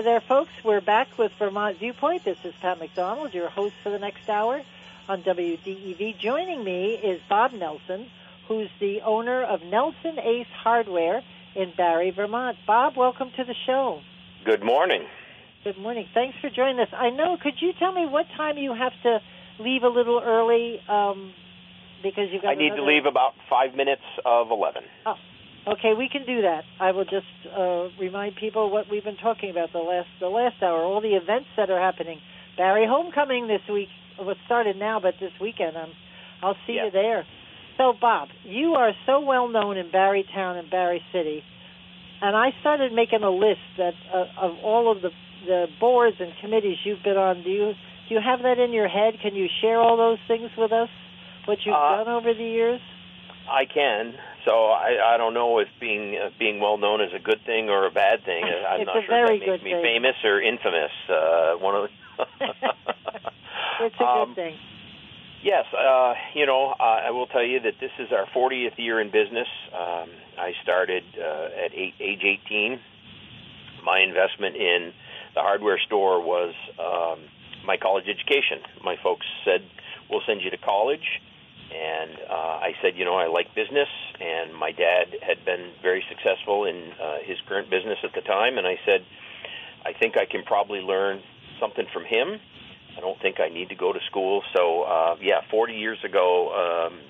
Hi there, folks. We're back with Vermont Viewpoint. This is Pat McDonald, your host for the next hour on WDEV. Joining me is Bob Nelson, who's the owner of Nelson Ace Hardware in Barre, Vermont. Bob, welcome to the show. Good morning. Good morning. Thanks for joining us. I know. Could you tell me what time you have to leave a little early? Um, because you got. I need another... to leave about five minutes of eleven. Oh, Okay, we can do that. I will just uh, remind people what we've been talking about the last the last hour, all the events that are happening. Barre Homecoming this week. Well, it started now, but this weekend. Um, I'll see Yeah. you there. So, Bob, you are so well known in Barre Town and Barre City, and I started making a list that uh, of all of the the boards and committees you've been on. Do you do you have that in your head? Can you share all those things with us? What you've Uh, done over the years? I can. So I, I don't know if being uh, being well known is a good thing or a bad thing. I'm It's not sure if that makes me thing. famous or infamous. Uh, one of the It's a Um, good thing. Yes, uh, you know, uh, I will tell you that this is our 40th year in business. Um, I started uh, at eight, age 18. My investment in the hardware store was um, my college education. My folks said, "We'll send you to college," and uh, I said, "You know, I like business." And my dad had been very successful in uh, his current business at the time, and I said, "I think I can probably learn something from him." I don't think I need to go to school. So, uh, yeah, 40 years ago, um,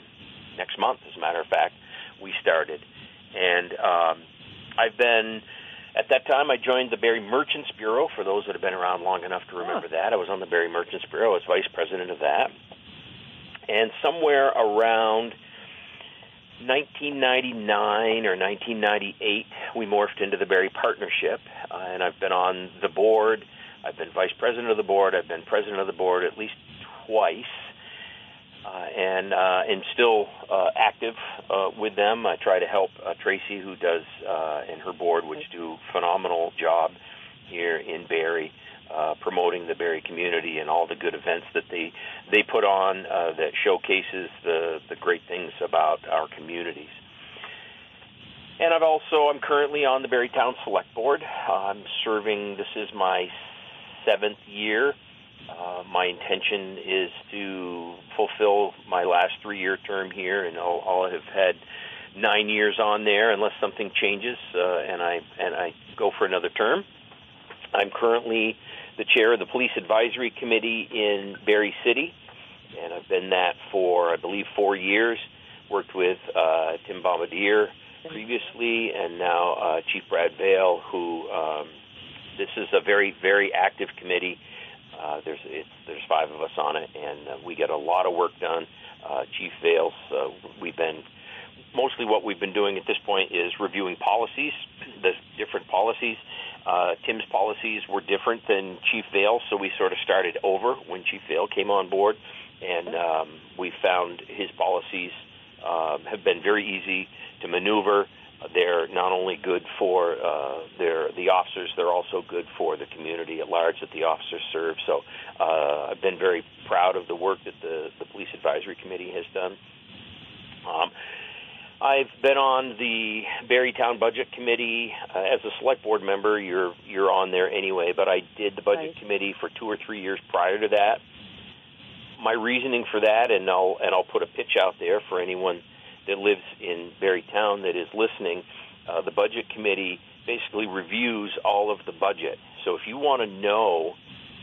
next month, as a matter of fact, we started. And um, I've been, at that time, I joined the Barre Merchants Bureau, for those that have been around long enough to remember that. I was on the Barre Merchants Bureau as vice president of that. And somewhere around 1999 or 1998, we morphed into the Barre Partnership, uh, and I've been on the board. I've been vice president of the board. I've been president of the board at least twice, uh, and uh, and still uh, active uh, with them. I try to help uh, Tracy, who does, uh, and her board, which do phenomenal job here in Barre, uh, promoting the Barre community and all the good events that they they put on uh, that showcases the the great things about our communities. And I've also I'm currently on the Barre Town Select Board. I'm serving. This is my seventh year. Uh, my intention is to fulfill my last three-year term here, and I'll, I'll have had nine years on there unless something changes, uh, and I and I go for another term. I'm currently the chair of the Police Advisory Committee in Barre City, and I've been that for I believe four years. Worked with uh, Tim Bombardier previously, and now uh, Chief Brad Vail, who um, this is a very very active committee. Uh, there's there's five of us on it, and uh, we get a lot of work done. Uh, Chief Vail's, uh, we've been mostly what we've been doing at this point is reviewing policies, the different policies. Uh, Tim's policies were different than Chief Vail, so we sort of started over when Chief Vail came on board, and um, we found his policies um, have been very easy to maneuver. They're not only good for uh, their the officers; they're also good for the community at large that the officers serve. So, uh, I've been very proud of the work that the the Police Advisory Committee has done. Um, I've been on the Barre Town Budget Committee uh, as a select board member. You're you're on there anyway, but I did the budget Right. committee for two or three years prior to that. My reasoning for that, and I'll and I'll put a pitch out there for anyone that lives in Barre Town that is listening. Uh, the budget committee basically reviews all of the budget. So if you want to know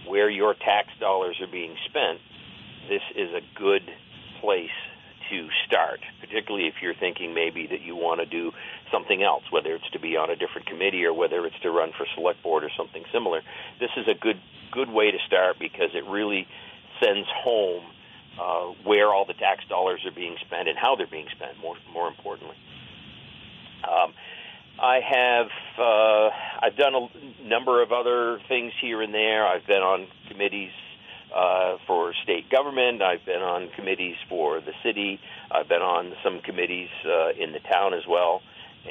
where your tax dollars are being spent, this is a good place to start, particularly if you're thinking maybe that you want to do something else, whether it's to be on a different committee or whether it's to run for select board or something similar. This is a good good way to start because it really sends home uh, where all the tax dollars are being spent and how they're being spent. More more importantly, um, I have uh, I've done a number of other things here and there. I've been on committees uh, for state government. I've been on committees for the city. I've been on some committees uh, in the town as well.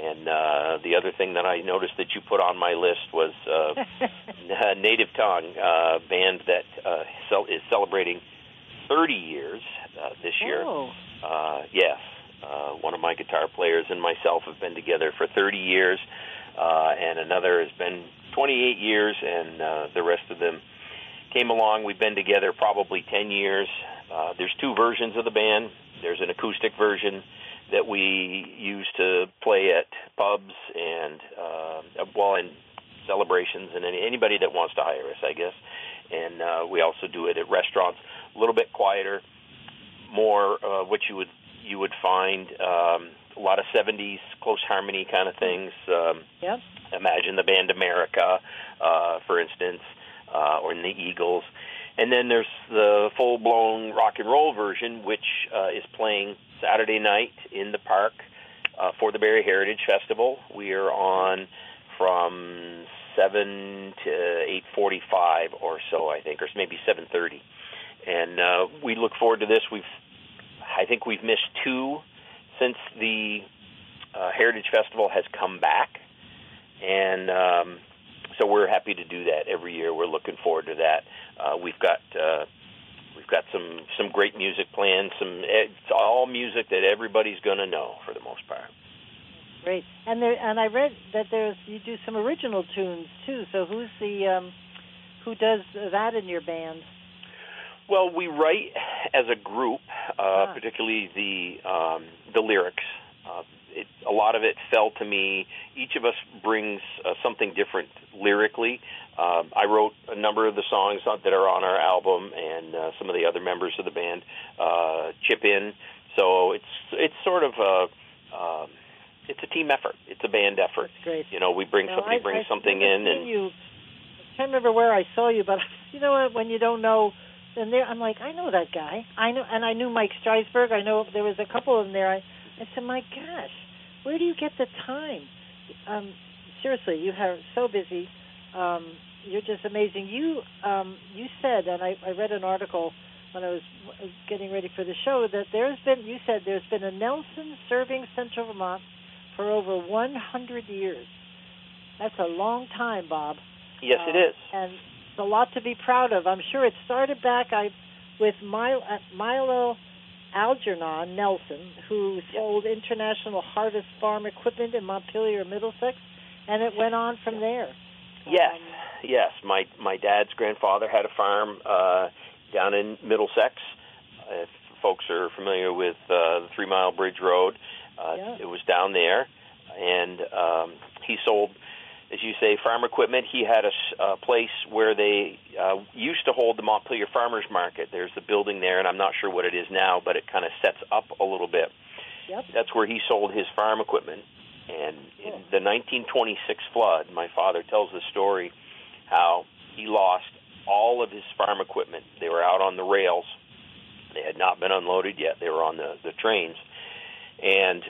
And uh, the other thing that I noticed that you put on my list was uh, Native Tongue, uh, band that uh, cel- is celebrating 30 years uh, this year. Oh. Uh, yes, uh, one of my guitar players and myself have been together for 30 years, uh, and another has been 28 years, and uh, the rest of them came along. We've been together probably 10 years. Uh, there's two versions of the band. There's an acoustic version that we use to play at pubs and uh, well, in celebrations and any, anybody that wants to hire us, I guess. And uh, we also do it at restaurants, a little bit quieter, more uh, what you would you would find um, a lot of 70s close harmony kind of things. Um, Yep. Imagine the band America, uh, for instance, uh, or in the Eagles. And then there's the full blown rock and roll version, which uh, is playing Saturday night in the park uh, for the Barre Heritage Festival. We are on from seven to eight forty-five or so, I think, or maybe seven thirty. And uh, we look forward to this. We've, I think, we've missed two since the uh, Heritage Festival has come back, and um, so we're happy to do that every year. We're looking forward to that. Uh, we've got uh, we've got some some great music planned. Some it's all music that everybody's going to know for the most part. Great. And there and I read that there's you do some original tunes too. So who's the um who does that in your band? Well, we write as a group, uh, Ah. particularly the um, the lyrics. Uh, it, a lot of it fell to me. Each of us brings uh, something different lyrically. Um, I wrote a number of the songs that are on our album, and uh, some of the other members of the band uh, chip in. So it's it's sort of a um, it's a team effort. It's a band effort. That's great. You know, we bring Now, somebody I- brings I've something never in, and you. I can't remember where I saw you, but you know what? When you don't know, then there, I'm like, I know that guy. I know, and I knew Mike Streisberg. I know there was a couple of them there. I, I said, my gosh, where do you get the time? Um, seriously, you are so busy. Um, you're just amazing. You um, you said, and I, I read an article when I was getting ready for the show that there's been. You said there's been a Nelson serving Central Vermont for over 100 years. That's a long time, Bob. yes, Uh, it is. And it's a lot to be proud of. I'm sure it started back I, with Milo, uh, Milo Algernon Nelson, who sold International Harvester Farm equipment in Montpelier, Middlesex, and it went on from there. Yes, Um, yes. My my dad's grandfather had a farm uh, down in Middlesex. If folks are familiar with uh, the Three Mile Bridge Road, uh, Yeah. it was down there, and um, he sold, as you say, farm equipment. He had a, a place where they uh, used to hold the Montpelier Farmers Market. There's the building there, and I'm not sure what it is now, but it kind of sets up a little bit. Yep. That's where he sold his farm equipment. And in the 1926 flood, my father tells the story how he lost all of his farm equipment. They were out on the rails. They had not been unloaded yet. They were on the, the trains. And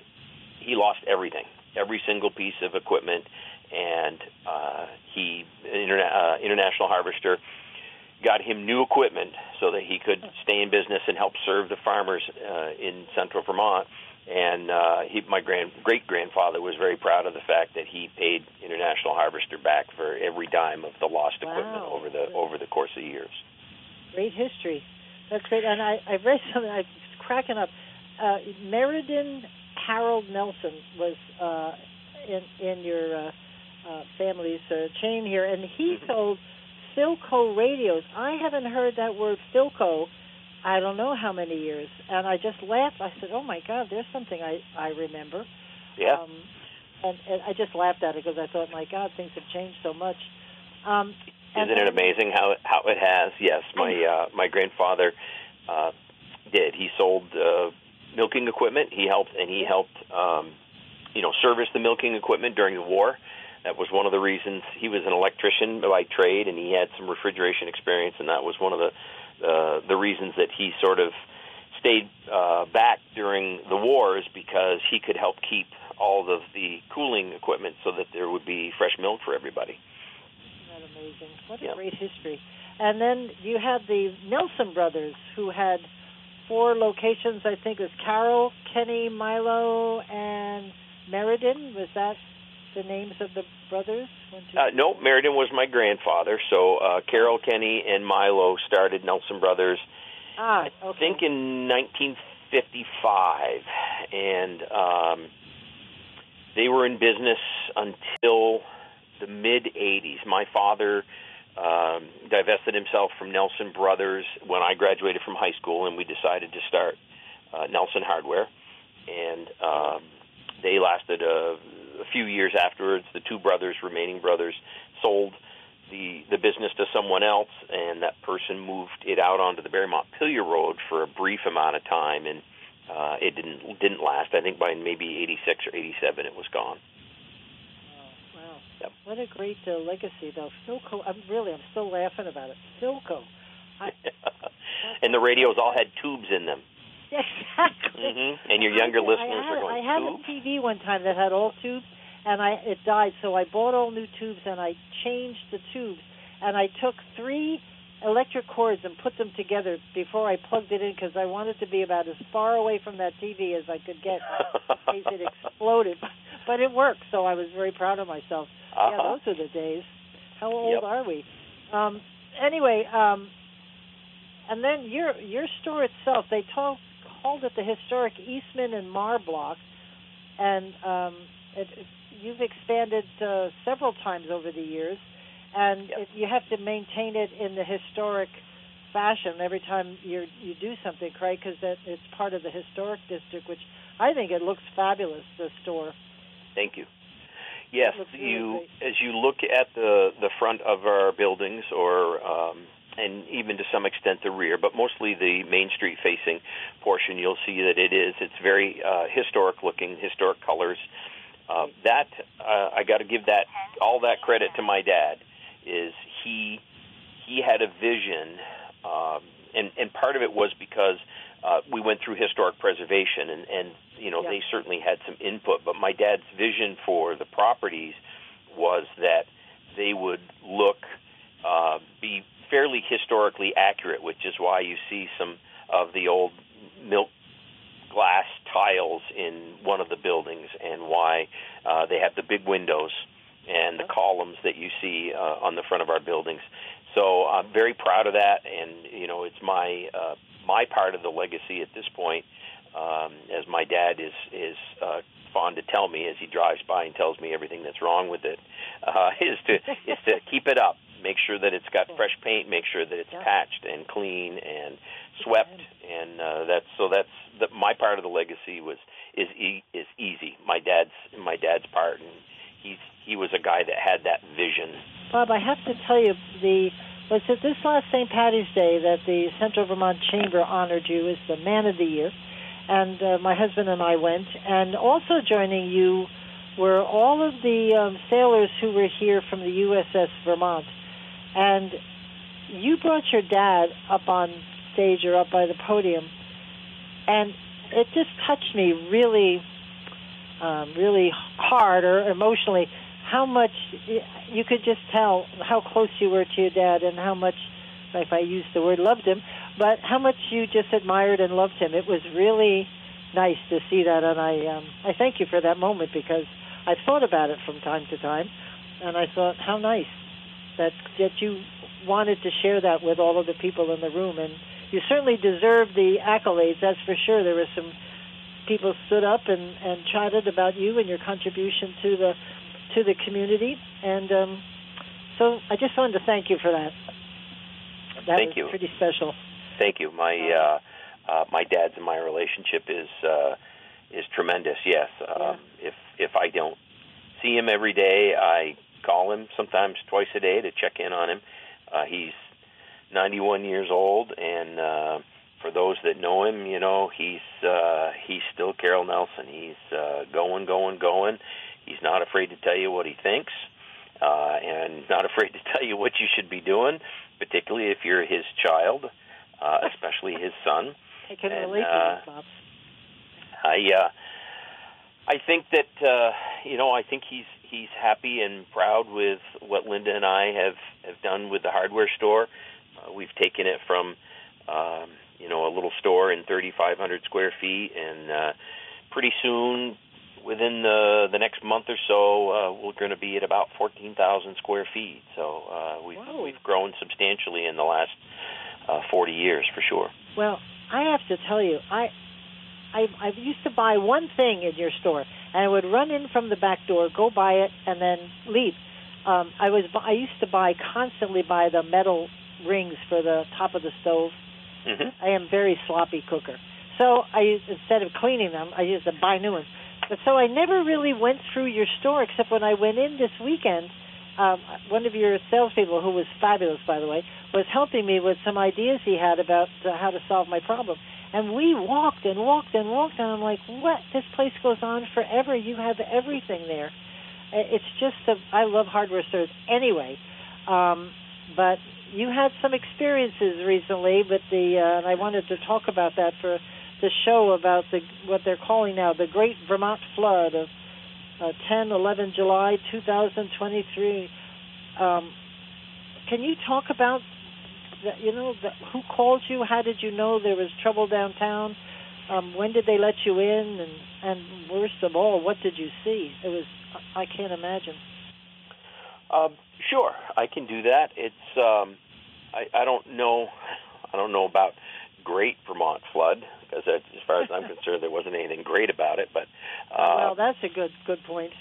he lost everything, every single piece of equipment. And uh, he, interna- uh, International Harvester, got him new equipment so that he could stay in business and help serve the farmers uh, in central Vermont. And uh, he, my grand great grandfather was very proud of the fact that he paid International Harvester back for every dime of the lost equipment over the over the course of years. Great history. That's great. And I, I read something, I was cracking up. Uh, Meriden Harold Nelson was uh, in, in your uh, uh, family's uh, chain here, and he sold Philco radios. I haven't heard that word Philco. I don't know how many years, and I just laughed. I said, "Oh my God, there's something I I remember." Yeah, Um, and, and I just laughed at it because I thought, "My God, things have changed so much." Um, isn't it amazing how how it has? Yes, my uh, my grandfather uh, did. He sold uh, milking equipment. He helped and he helped um, you know service the milking equipment during the war. That was one of the reasons he was an electrician by trade, and he had some refrigeration experience, and that was one of the uh, the reasons that he sort of stayed uh, back during the wars because he could help keep all of the cooling equipment so that there would be fresh milk for everybody. Isn't that amazing? What a Yep. great history. And then you had the Nelson brothers who had four locations. I think it was Carol, Kenny, Milo, and Meriden. Was that the names of the brothers? Uh, no. Meriden was my grandfather. So uh, Carol, Kenny, and Milo started Nelson Brothers Ah, okay. I think in 1955, and um, they were in business until the mid 80s. My father um, divested himself from Nelson Brothers when I graduated from high school, and we decided to start uh, Nelson Hardware. And um, they lasted a, a few years afterwards. The two brothers, remaining brothers, sold the the business to someone else, and that person moved it out onto the Barre Montpelier Road for a brief amount of time, and uh, it didn't didn't last. I think by maybe '86 or '87, it was gone. Oh, wow. Yep. What a great uh, legacy, though. Philco. I'm really, I'm still laughing about it. Philco. I, and the radios all had tubes in them. exactly. hmm And your younger had- listeners I had, are going, to. I had a TV one time that had all tubes, and I it died. So I bought all new tubes and I changed the tubes, and I took three electric cords and put them together before I plugged it in because I wanted to be about as far away from that TV as I could get in case it exploded. But it worked, so I was very proud of myself. Yeah, Uh-huh. those are the days. How old Yep. are we? Um, anyway, um, and then your your store itself, they told, called it the historic Eastman and Mar Block, and um, it, it, you've expanded uh, several times over the years, and Yep. it, you have to maintain it in the historic fashion every time you you do something, right? Because it's part of the historic district, which I think it looks fabulous. The store. Thank you. Yes, really you as you look at the the front of our buildings, or um, and even to some extent the rear, but mostly the main street facing portion, you'll see that it is it's very uh, historic looking, historic colors. Uh, that uh, I got to give that all that credit to my dad. Is he he had a vision, um, and and part of it was because uh, we went through historic preservation, and and you know Yeah. they certainly had some input. But my dad's vision for the properties was that they would look uh, be fairly historically accurate, which is why you see some of the old milk glass tiles in one of the buildings, and why uh, they have the big windows and the columns that you see uh, on the front of our buildings. So I'm very proud of that, and you know it's my uh, my part of the legacy at this point. Um, as my dad is is uh, fond to tell me as he drives by and tells me everything that's wrong with it, uh, is to is to keep it up, make sure that it's got fresh paint, make sure that it's Yeah. patched and clean and swept, and uh, that's so that's the, my part of the legacy was is e- is easy. My dad's my dad's part, and he's he was a guy that had that vision. Bob, I have to tell you, the was it this last St. Patty's Day that the Central Vermont Chamber honored you as the Man of the Year, and uh, my husband and I went, and also joining you were all of the um, sailors who were here from the USS Vermont, and you brought your dad up on stage or up by the podium, and it just touched me really, um, really hard or emotionally how much you could just tell how close you were to your dad and how much if I use the word loved him, but how much you just admired and loved him. It was really nice to see that and I um I thank you for that moment because I've thought about it from time to time and I thought how nice that that you wanted to share that with all of the people in the room and you certainly deserve the accolades, that's for sure. There were some people stood up and, and chatted about you and your contribution to the to the community, and um, so I just wanted to thank you for that. That Thank was you. pretty special. Thank you. My uh, uh, my dad's and my relationship is uh, is tremendous. Yes. Um, If if I don't see him every day, I call him sometimes twice a day to check in on him. Uh, he's 91 years old, and uh, for those that know him, you know he's uh, he's still Carol Nelson. He's uh, going, going, going. He's not afraid to tell you what he thinks, uh, and not afraid to tell you what you should be doing, particularly if you're his child, uh, especially his son. I can And, relate uh, to this, Bob. I uh, I think that uh, you know I think he's he's happy and proud with what Linda and I have have done with the hardware store. Uh, we've taken it from um, you know a little store in 3,500 square feet, and uh, pretty soon, within the the next month or so, uh, we're going to be at about 14,000 square feet. So uh, we've Whoa. we've grown substantially in the last uh, 40 years for sure. Well, I have to tell you, I, I I used to buy one thing in your store, and I would run in from the back door, go buy it, and then leave. Um, I was I used to buy constantly buy the metal rings for the top of the stove. hmm I am very sloppy cooker, so I instead of cleaning them, I used to buy new ones. But so I never really went through your store except when I went in this weekend. Um, one of your salespeople, who was fabulous, by the way, was helping me with some ideas he had about uh, how to solve my problem. And we walked and walked and walked, and I'm like, "What? This place goes on forever. You have everything there. It's just a, I love hardware stores anyway." Um, but you had some experiences recently with the, uh, and I wanted to talk about that for the show about the what they're calling now the Great Vermont Flood of uh, 10, 11 July 2023. Um, can you talk about that? You know, the, who called you? How did you know there was trouble downtown? Um, when did they let you in? And and worst of all, what did you see? It was I can't imagine. Um, sure, I can do that. It's um, I, I don't know I don't know about great Vermont flood because as far as I'm concerned, there wasn't anything great about it. But uh, well, that's a good good point.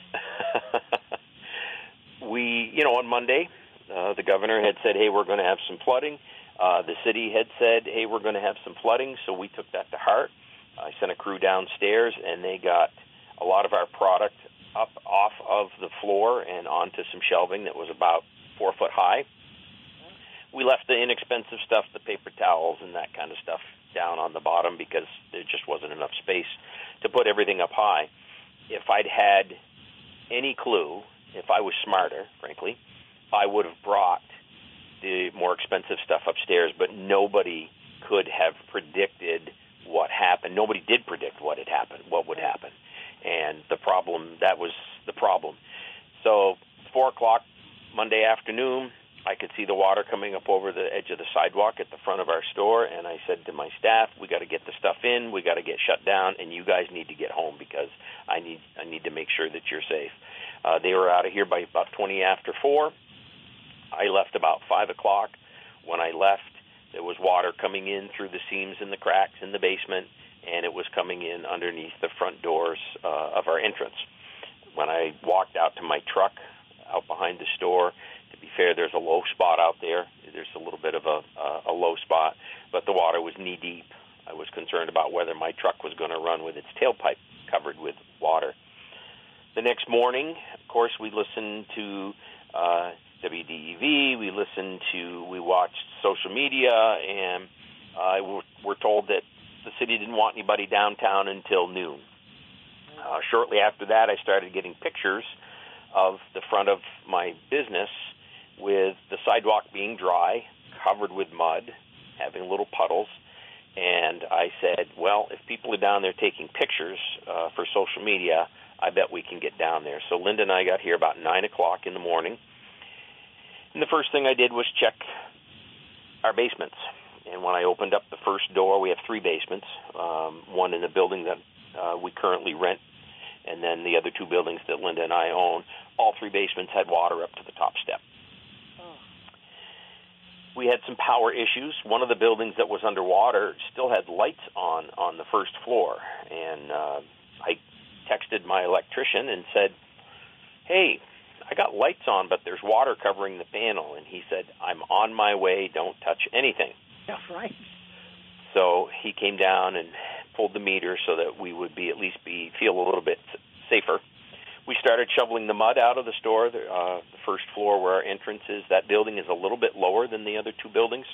we, you know, on Monday, uh, the governor had said, "Hey, we're going to have some flooding." Uh, the city had said, "Hey, we're going to have some flooding," so we took that to heart. I sent a crew downstairs, and they got a lot of our product up off of the floor and onto some shelving that was about four foot high. We left the inexpensive stuff, the paper towels and that kind of stuff, down on the bottom because there just wasn't enough space to put everything up high. If I'd had any clue, if I was smarter, frankly, I would have brought the more expensive stuff upstairs, but nobody could have predicted what happened. Nobody did predict what had happened, what would happen. And the problem, that was the problem. So, 4 o'clock Monday afternoon, I could see the water coming up over the edge of the sidewalk at the front of our store, and I said to my staff, "We got to get the stuff in. We got to get shut down, and you guys need to get home because I need I need to make sure that you're safe." Uh, they were out of here by about 20 after four. I left about five o'clock. When I left, there was water coming in through the seams and the cracks in the basement, and it was coming in underneath the front doors uh, of our entrance. When I walked out to my truck out behind the store, to be fair, there's a low spot out there. There's a little bit of a, a, a low spot, but the water was knee deep. I was concerned about whether my truck was going to run with its tailpipe covered with water. The next morning, of course, we listened to uh, WDEV. We listened to, we watched social media, and uh, we're, we're told that the city didn't want anybody downtown until noon. Uh, shortly after that, I started getting pictures of the front of my business with the sidewalk being dry, covered with mud, having little puddles. And I said, well, if people are down there taking pictures uh, for social media, I bet we can get down there. So Linda and I got here about 9 o'clock in the morning. And the first thing I did was check our basements. And when I opened up the first door, we have three basements um, one in the building that uh, we currently rent, and then the other two buildings that Linda and I own. All three basements had water up to the top step. Oh. We had some power issues. One of the buildings that was underwater still had lights on on the first floor, and uh, I texted my electrician and said, "Hey, I got lights on, but there's water covering the panel." And he said, "I'm on my way. Don't touch anything." Yeah, right. So he came down and pulled the meter so that we would be at least be feel a little bit safer. We started shoveling the mud out of the store. The, uh, the first floor where our entrance is, that building is a little bit lower than the other two buildings.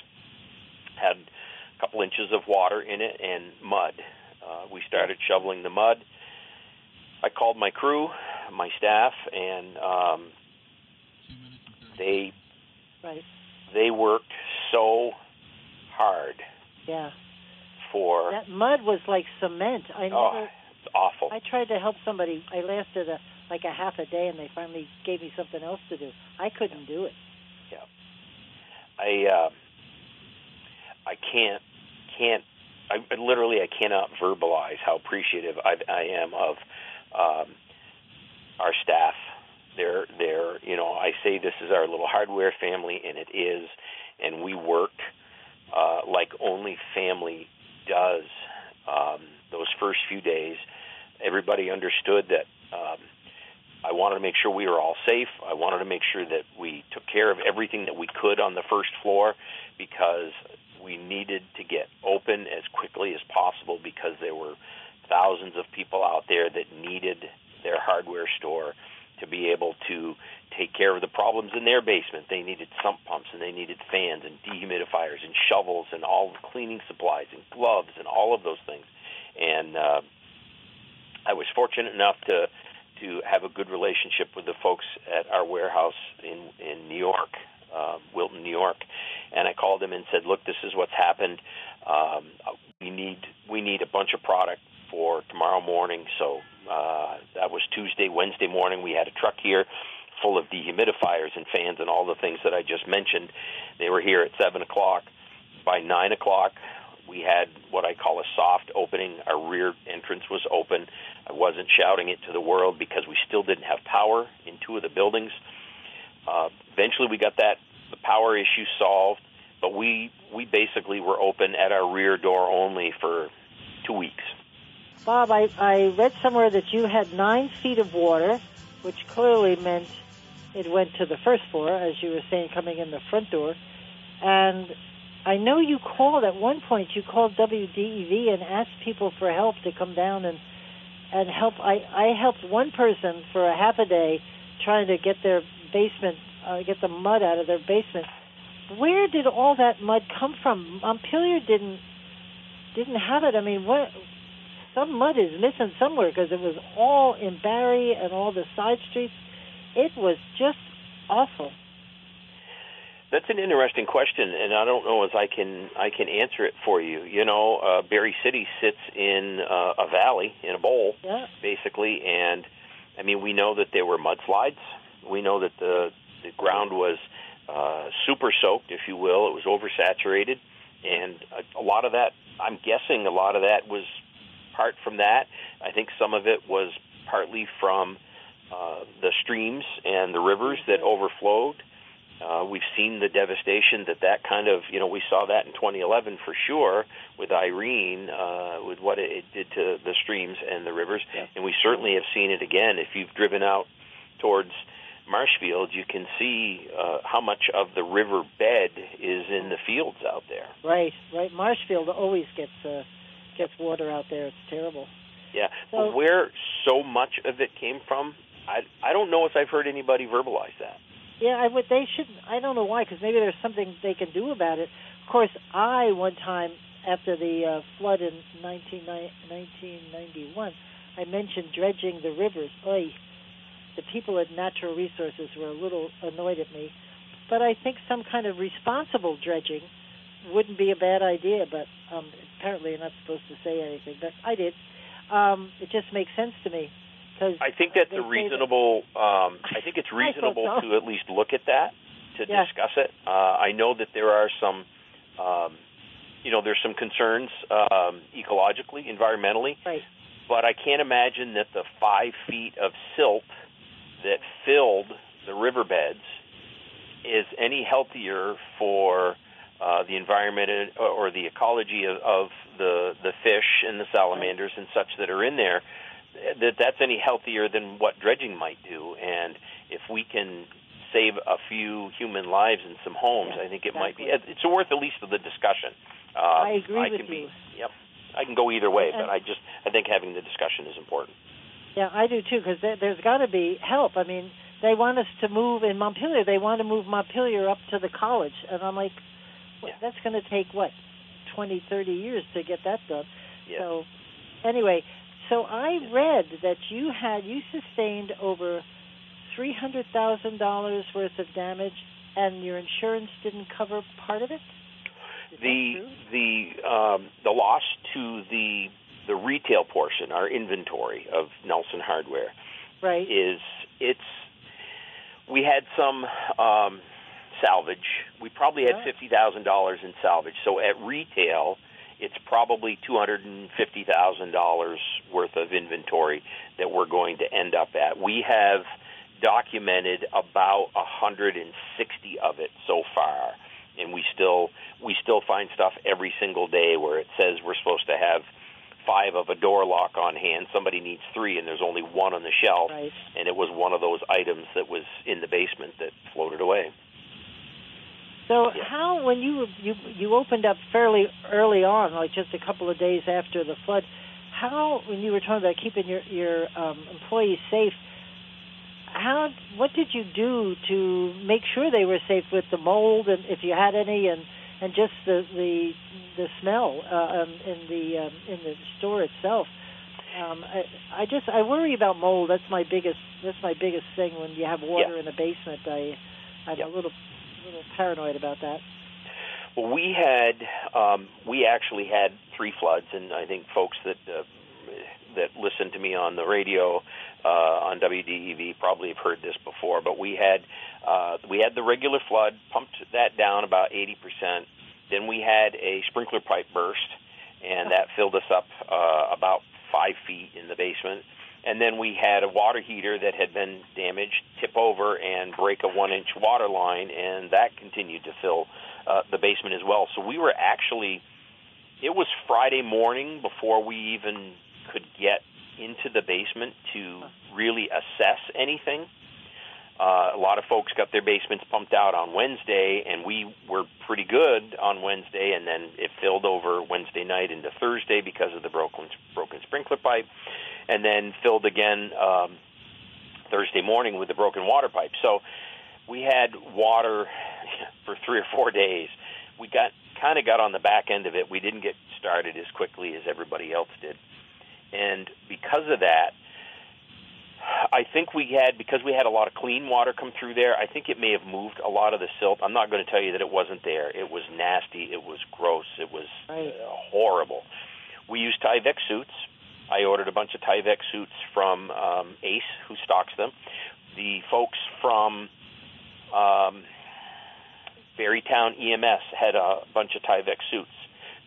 Had a couple inches of water in it and mud. Uh, we started shoveling the mud. I called my crew, my staff, and um, they Right. they worked so hard Yeah. for That mud was like cement. I never. Oh, awful. I tried to help somebody. I lasted a like a half a day, and they finally gave me something else to do. I couldn't do it. Yeah. I uh, I can't can't I literally I cannot verbalize how appreciative I, I am of um, our staff. They're they're you know I say this is our little hardware family, and it is, and we work uh, like only family does. Um, those first few days, everybody understood that. Um, I wanted to make sure we were all safe. I wanted to make sure that we took care of everything that we could on the first floor because we needed to get open as quickly as possible because there were thousands of people out there that needed their hardware store to be able to take care of the problems in their basement. They needed sump pumps and they needed fans and dehumidifiers and shovels and all the cleaning supplies and gloves and all of those things. And uh, I was fortunate enough to to have a good relationship with the folks at our warehouse in in New York uh, Wilton, New York, and I called them and said, "Look, this is what's happened. Um, we need we need a bunch of product for tomorrow morning." So uh, that was Tuesday, Wednesday morning. We had a truck here full of dehumidifiers and fans and all the things that I just mentioned. They were here at seven o'clock. By nine o'clock, we had what I call a soft opening. Our rear entrance was open. I wasn't shouting it to the world because we still didn't have power in two of the buildings. Uh, eventually, we got that the power issue solved, but we we basically were open at our rear door only for two weeks. Bob, I, I read somewhere that you had nine feet of water, which clearly meant it went to the first floor, as you were saying, coming in the front door. And I know you called at one point. You called WDEV and asked people for help to come down and and help. I I helped one person for a half a day trying to get their basement, uh, get the mud out of their basement. Where did all that mud come from? Montpelier didn't didn't have it. I mean, what? Some mud is missing somewhere because it was all in Barre and all the side streets. It was just awful. That's an interesting question, and I don't know as I can I can answer it for you. You know, uh, City sits in uh, a valley in a bowl, yeah. basically, and I mean we know that there were mudslides we know that the the ground was uh, super soaked, if you will. It was oversaturated, and a, a lot of that, I'm guessing, a lot of that was part from that. I think some of it was partly from uh, the streams and the rivers that overflowed. Uh, we've seen the devastation that that kind of, you know, we saw that in 2011 for sure with Irene, uh, with what it did to the streams and the rivers, yeah. and we certainly have seen it again. If you've driven out towards Marshfield, you can see uh, how much of the river bed is in the fields out there. Right, right. Marshfield always gets uh, gets water out there. It's terrible. Yeah, So- but where so much of it came from, I I don't know if I've heard anybody verbalize that. Yeah, I would. They should. I don't know why, because maybe there's something they can do about it. Of course, I one time after the uh, flood in 19, 1991, I mentioned dredging the rivers. Oy, the people at Natural Resources were a little annoyed at me, but I think some kind of responsible dredging wouldn't be a bad idea. But um, apparently, you're not supposed to say anything, but I did. Um, it just makes sense to me because I think that's a say that- reasonable. Um, I think it's reasonable so. to at least look at that to Yeah. discuss it. Uh, I know that there are some, um, you know, there's some concerns um, ecologically, environmentally, right. but I can't imagine that the five feet of silt that filled the riverbeds is any healthier for uh, the environment or the ecology of, of the the fish and the salamanders and such that are in there. That that's any healthier than what dredging might do. And if we can save a few human lives and some homes, Yeah, I think it might be. It's worth at least of the discussion. Um, I agree I with can be, you. Yep. I can go either way, And- but I just I think having the discussion is important. Yeah, I do too, because there, there's got to be help. I mean, they want us to move in Montpelier. They want to move Montpelier up to the college, and I'm like. That's going to take what, twenty, thirty years to get that done. Yeah. So, anyway, so I read that you had you sustained over three hundred thousand dollars worth of damage, and your insurance didn't cover part of it. Is the the um, the loss to the the retail portion, our inventory of Nelson Hardware, right. is it's we had some um, salvage. We probably had fifty thousand dollars in salvage. So at retail, it's probably two hundred and fifty thousand dollars worth of inventory that we're going to end up at. We have documented about a hundred and sixty of it so far, and we still we still find stuff every single day where it says we're supposed to have five of a door lock on hand. Somebody needs three, and there's only one on the shelf Right. and it was one of those items that was in the basement that floated away. So Yeah. how when you you you opened up fairly early on, like just a couple of days after the flood, how when you were talking about keeping your your um, employees safe, how what did you do to make sure they were safe with the mold and if you had any and and just the the the smell uh, um, in the um, in the store itself? Um, I, I just I worry about mold. That's my biggest that's my biggest thing when you have water Yeah. in the basement. I I'm Yeah. a little little paranoid about that. Well, we had um, we actually had three floods, and I think folks that uh, that listen to me on the radio uh, on WDEV probably have heard this before. But we had uh, we had the regular flood, pumped that down about eighty percent. Then we had a sprinkler pipe burst, and that filled us up uh, about five feet in the basement. And then we had a water heater that had been damaged tip over and break a one inch water line, and that continued to fill uh, the basement as well. So we were actually, it was Friday morning before we even could get into the basement to really assess anything. Uh, a lot of folks got their basements pumped out on Wednesday, and we were pretty good on Wednesday, and then it filled over Wednesday night into Thursday because of the broken broken sprinkler pipe, and then filled again um, Thursday morning with the broken water pipe. So we had water for three or four days. We got kind of got on the back end of it. We didn't get started as quickly as everybody else did, and because of that, I think we had because we had a lot of clean water come through there. I think it may have moved a lot of the silt. I'm not going to tell you that it wasn't there. It was nasty. It was gross. It was Right. uh, horrible. We used Tyvek suits. I ordered a bunch of Tyvek suits from um, Ace, who stocks them. The folks from um, Barre Town EMS had a bunch of Tyvek suits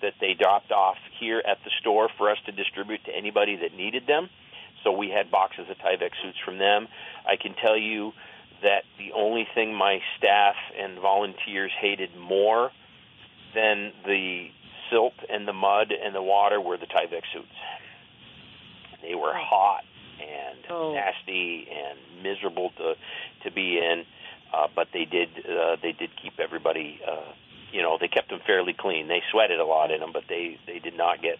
that they dropped off here at the store for us to distribute to anybody that needed them. So we had boxes of Tyvek suits from them. I can tell you that the only thing my staff and volunteers hated more than the silt and the mud and the water were the Tyvek suits. They were hot and Oh. nasty and miserable to to be in, uh, but they did uh, they did keep everybody. Uh, you know, they kept them fairly clean. They sweated a lot in them, but they they did not get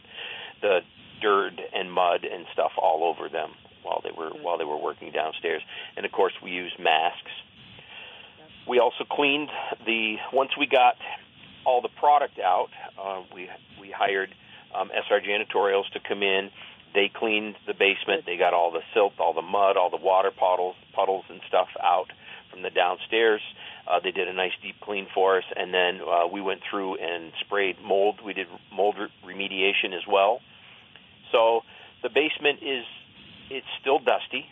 the dirt and mud and stuff all over them while they were while they were working downstairs. And of course, we used masks. We also cleaned the once we got all the product out. Uh, we we hired um, SR Janitorials to come in. They cleaned the basement. They got all the silt, all the mud, all the water puddles, puddles and stuff out from the downstairs. Uh, they did a nice deep clean for us, and then uh, we went through and sprayed mold. We did mold re- remediation as well. So the basement is it's still dusty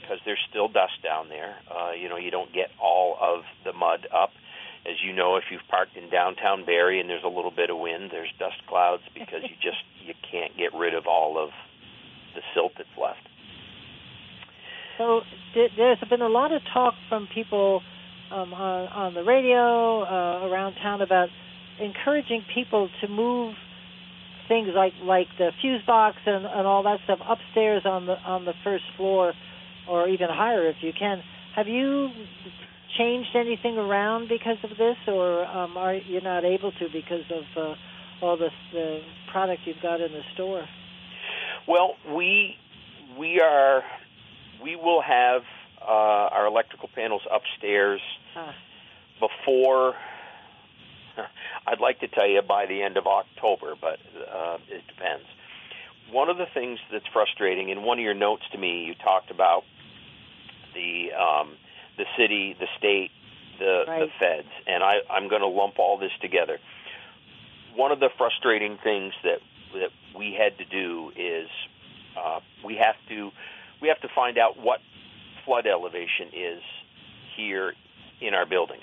because there's still dust down there. Uh, you know, you don't get all of the mud up. As you know, if you've parked in downtown Barre and there's a little bit of wind, there's dust clouds because you just you can't get rid of all of the silt that's left. So there's been a lot of talk from people um, on, on the radio uh, around town about encouraging people to move things like like the fuse box and, and all that stuff upstairs on the on the first floor, or even higher if you can. Have you changed anything around because of this, or um, are you not able to because of uh, all the the product you've got in the store? Well, we we are we will have uh, our electrical panels upstairs Ah. before. I'd like to tell you by the end of October, but uh, it depends. One of the things that's frustrating, in one of your notes to me, you talked about the um, the city, the state, the the feds, and I, I'm going to lump all this together. One of the frustrating things that that we had to do is uh, we have to we have to find out what flood elevation is here in our buildings.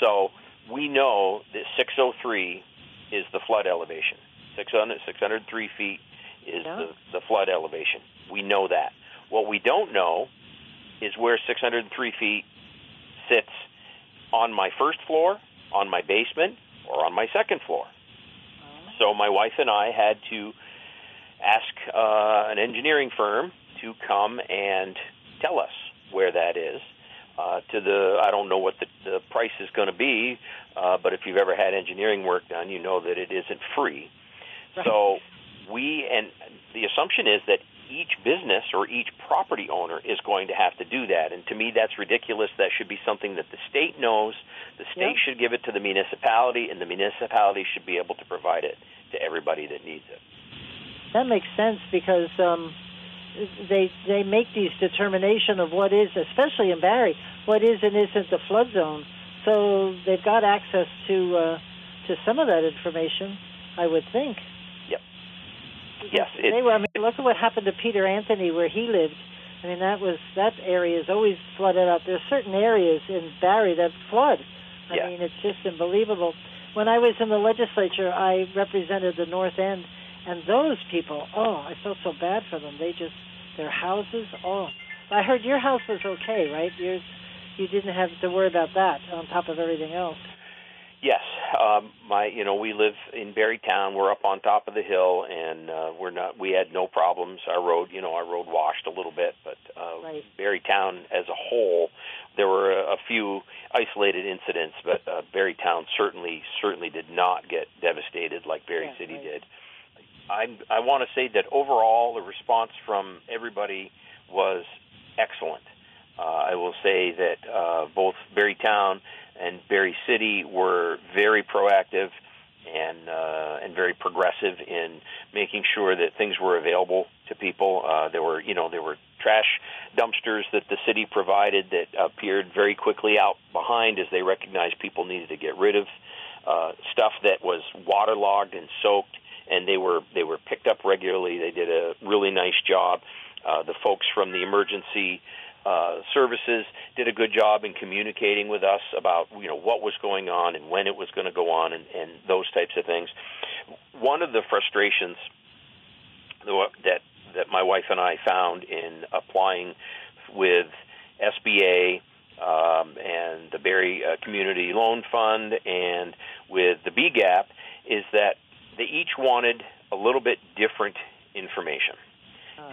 So we know that 603 is the flood elevation. 600, 603 feet is Yeah. the, the flood elevation. We know that. What we don't know is where 603 feet sits on my first floor, on my basement, or on my second floor. So my wife and I had to ask uh, an engineering firm to come and tell us where that is. Uh, to the, I don't know what the, the price is going to be, uh, but if you've ever had engineering work done, you know that it isn't free. Right. So we, and the assumption is that each business or each property owner is going to have to do that. And to me, that's ridiculous. That should be something that the state knows. The state Yep. should give it to the municipality, and the municipality should be able to provide it to everybody that needs it. That makes sense because um, they they make these determination of what is, especially in Barre, what is and isn't the flood zone. So they've got access to uh, to some of that information, I would think. Yes, it- they were. I mean, look at what happened to Peter Anthony where he lived. I mean, that was that area is always flooded out. There's certain areas in Barre that flood. I Yeah. mean, it's just unbelievable. When I was in the legislature, I represented the North End, and those people, oh, I felt so bad for them. They just their houses, oh. I heard your house was okay, right? Yours, you didn't have to worry about that on top of everything else. Um, my you know we live in Barre Town. We're up on top of the hill, and uh, we're not. We had no problems. Our road, you know, our road washed a little bit, but uh, Right. Barre Town as a whole, there were a, a few isolated incidents, but uh, Barre Town certainly certainly did not get devastated like Barre Yeah, City right. did. I I want to say that overall the response from everybody was excellent. Uh, I will say that uh, both Barre Town and Barre City were very proactive and uh, and very progressive in making sure that things were available to people. Uh, there were you know there were trash dumpsters that the city provided that appeared very quickly out behind as they recognized people needed to get rid of uh, stuff that was waterlogged and soaked, and they were they were picked up regularly. They did a really nice job. Uh, the folks from the emergency uh, services did a good job in communicating with us about you know what was going on and when it was going to go on and, and those types of things. One of the frustrations that that my wife and I found in applying with SBA um, and the Barre uh, Community Loan Fund and with the BGAP is that they each wanted a little bit different information.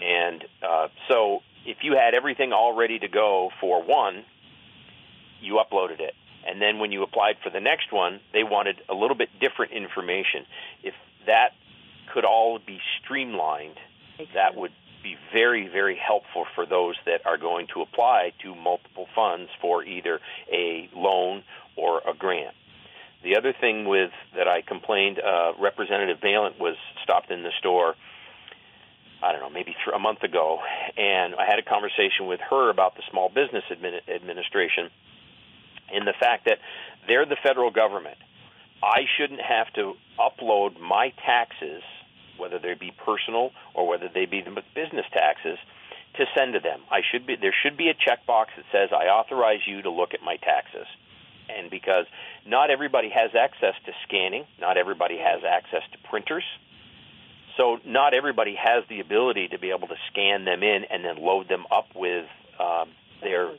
And uh, so if you had everything all ready to go for one, you uploaded it. And then when you applied for the next one, they wanted a little bit different information. If that could all be streamlined, that would be very, very helpful for those that are going to apply to multiple funds for either a loan or a grant. The other thing with that I complained, uh, Representative Valent was stopped in the store. I don't know, maybe th- a month ago, and I had a conversation with her about the Small Business Admin- Administration and the fact that they're the federal government. I shouldn't have to upload my taxes, whether they be personal or whether they be business taxes, to send to them. I should be there should be a checkbox that says I authorize you to look at my taxes. And because not everybody has access to scanning, not everybody has access to printers. So not everybody has the ability to be able to scan them in and then load them up with um, their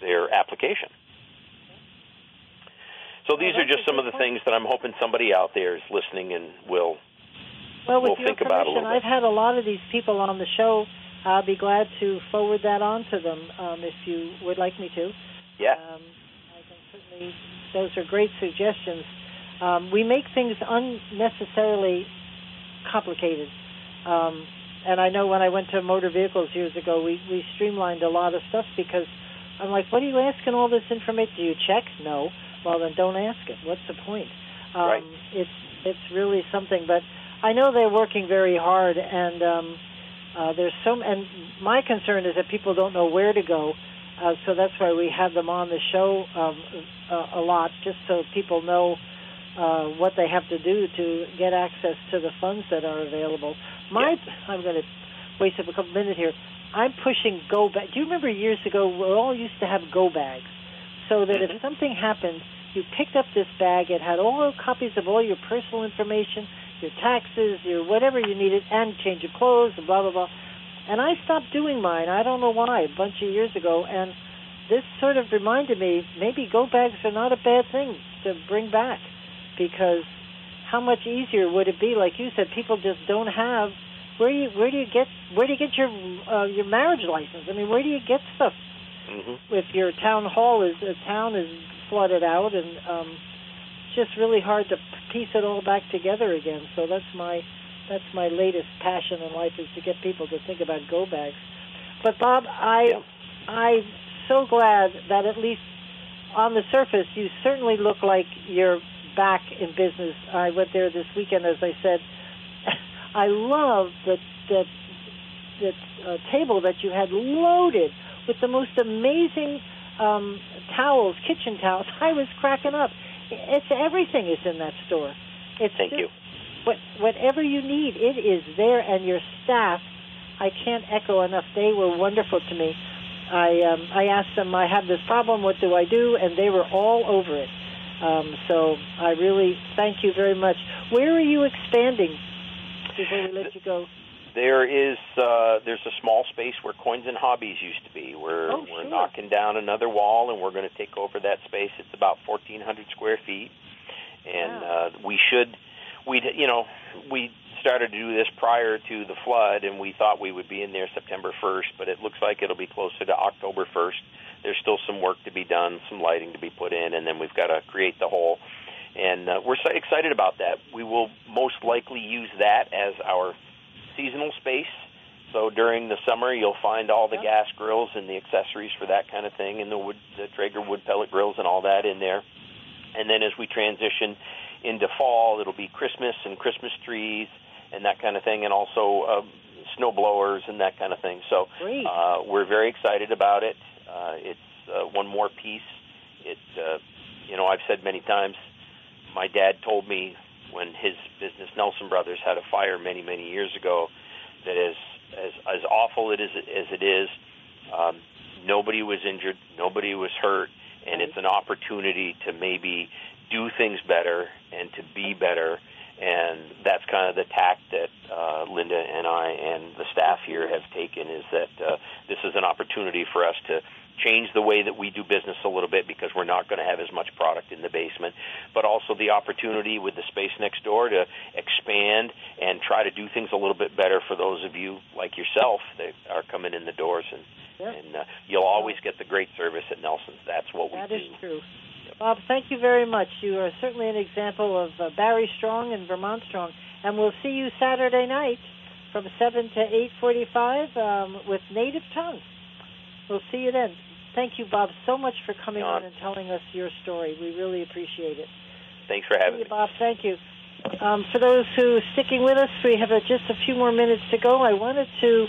their application. So these Well, are just some of the point. things that I'm hoping somebody out there is listening and will. Well, with your think about a little bit. I've had a lot of these people on the show. I'll be glad to forward that on to them um, if you would like me to. Yeah. Um, I can certainly. Those are great suggestions. Um, we make things unnecessarily complicated. Um, and I know when I went to motor vehicles years ago, we we streamlined a lot of stuff because I'm like, what are you asking all this information? Do you check? No. Well, then don't ask it. What's the point? Um, Right. It's it's really something, but I know they're working very hard, and um, uh, there's so. And my concern is that people don't know where to go, uh, so that's why we have them on the show um, a, a lot, just so people know uh, what they have to do to get access to the funds that are available. My, I'm going to waste up a couple minutes here. I'm pushing go bag. Do you remember years ago we all used to have go bags, so that if Mhm. something happened, you picked up this bag. It had all copies of all your personal information, your taxes, your whatever you needed, and change of clothes, and blah blah blah. And I stopped doing mine. I don't know why. A bunch of years ago, and this sort of reminded me maybe go bags are not a bad thing to bring back because how much easier would it be? Like you said people just don't have where do you where do you get where do you get your uh, your marriage license? I mean where do you get stuff? Hmm if your town hall is a town is flooded out and um it's just really hard to piece it all back together again. So that's my that's my latest passion in life is to get people to think about go bags. But bob i Yeah. i'm so glad that at least on the surface you certainly look like you're back in business i went there this weekend as i said i love the the the uh, table that you had loaded with the most amazing um, towels, kitchen towels. I was cracking up. It's everything is in that store. It's Thank just you. What, whatever you need, it is there, and your staff. I can't echo enough. They were wonderful to me. I um, I asked them, I have this problem. What do I do? And they were all over it. Um, so I really thank you very much. Where are you expanding? Before we let you go. There is uh, there's a small space where Coins and Hobbies used to be. We're Oh, we're sure. knocking down another wall, and we're going to take over that space. It's about 1,400 square feet, and Wow. uh, we should we you know we started to do this prior to the flood, and we thought we would be in there September 1st, but it looks like it'll be closer to October 1st. There's still some work to be done, some lighting to be put in, and then we've got to create the whole. And uh, we're so excited about that. We will most likely use that as our seasonal space. So during the summer, you'll find all the Yep. gas grills and the accessories for that kind of thing, and the wood, the Traeger wood pellet grills and all that in there. And then as we transition into fall, it'll be Christmas and Christmas trees and that kind of thing, and also uh, snow blowers and that kind of thing. So uh, we're very excited about it. Uh, it's uh, one more piece. It, uh, you know, I've said many times. My dad told me when his business Nelson Brothers had a fire many many years ago that as as as awful it is as it is, um, nobody was injured, nobody was hurt, and it's an opportunity to maybe do things better and to be better. And that's kind of the tack that uh, Linda and I and the staff here have taken is that uh, this is an opportunity for us to change the way that we do business a little bit because we're not going to have as much product in the basement, but also the opportunity with the space next door to expand and try to do things a little bit better for those of you like yourself that are coming in the doors and Yep. and uh, you'll always get the great service at Nelson's. That's what we That do. is true. Bob, thank you very much. You are certainly an example of uh, Barre Strong and Vermont Strong. And we'll see you Saturday night from 7 to 8.45 um, with Native Tongue. We'll see you then. Thank you, Bob, so much for coming John. on and telling us your story. We really appreciate it. Thanks for having you, me. Bob. Thank you. Um, for those who are sticking with us, we have uh, just a few more minutes to go. I wanted to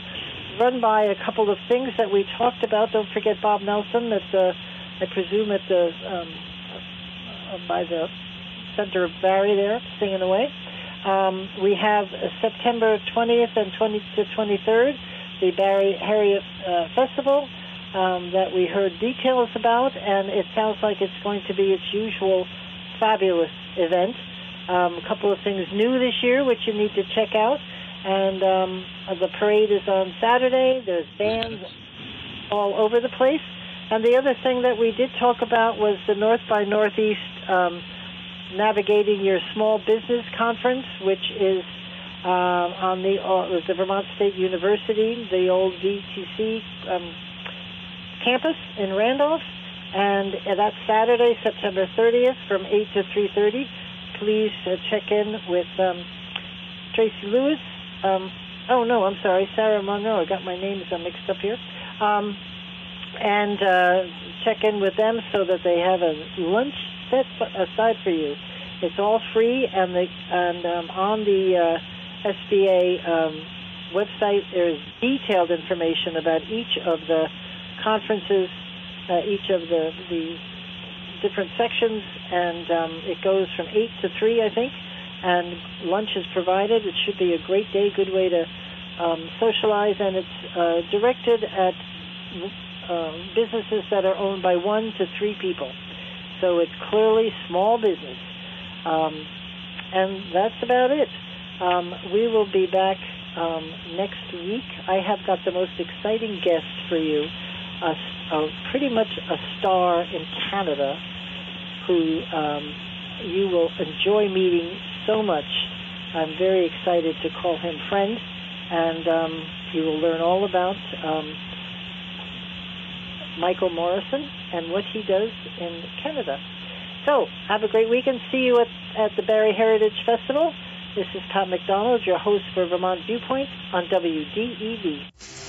run by a couple of things that we talked about. Don't forget Bob Nelson, at the, I presume at the um, by the center of Barry there, singing away. Um, we have September 20th and 20 to 23rd, the Barre Heritage uh, Festival um, that we heard details about, and it sounds like it's going to be its usual fabulous event. Um, a couple of things new this year, which you need to check out. And um, the parade is on Saturday. There's bands all over the place. And the other thing that we did talk about was the North by Northeast um, Navigating Your Small Business Conference, which is uh, on the, uh, the Vermont State University, the old VTC um, campus in Randolph. And that's Saturday, September 30th from 8 to 3.30. Please uh, check in with um, Tracy Lewis. Um, oh, no, I'm sorry, Sarah Monroe. I got my names mixed up here. And uh, check in with them so that they have a lunch set aside for you. It's all free, and the and um, on the uh, SBA um, website there is detailed information about each of the conferences, uh, each of the the different sections, and um, it goes from eight to three, I think. and lunch is provided. It should be a great day, good way to um, socialize, and it's uh, directed at uh, businesses that are owned by one to three people. So it's clearly small business. Um, and that's about it. Um, we will be back um, next week. I have got the most exciting guest for you, a, a, pretty much a star in Canada who um, you will enjoy meeting so much. I'm very excited to call him friend, and um, you will learn all about um, Michael Morrison and what he does in Canada. So, have a great weekend. See you at, at the Barre Heritage Festival. This is Pat McDonald, your host for Vermont Viewpoint on WDEV.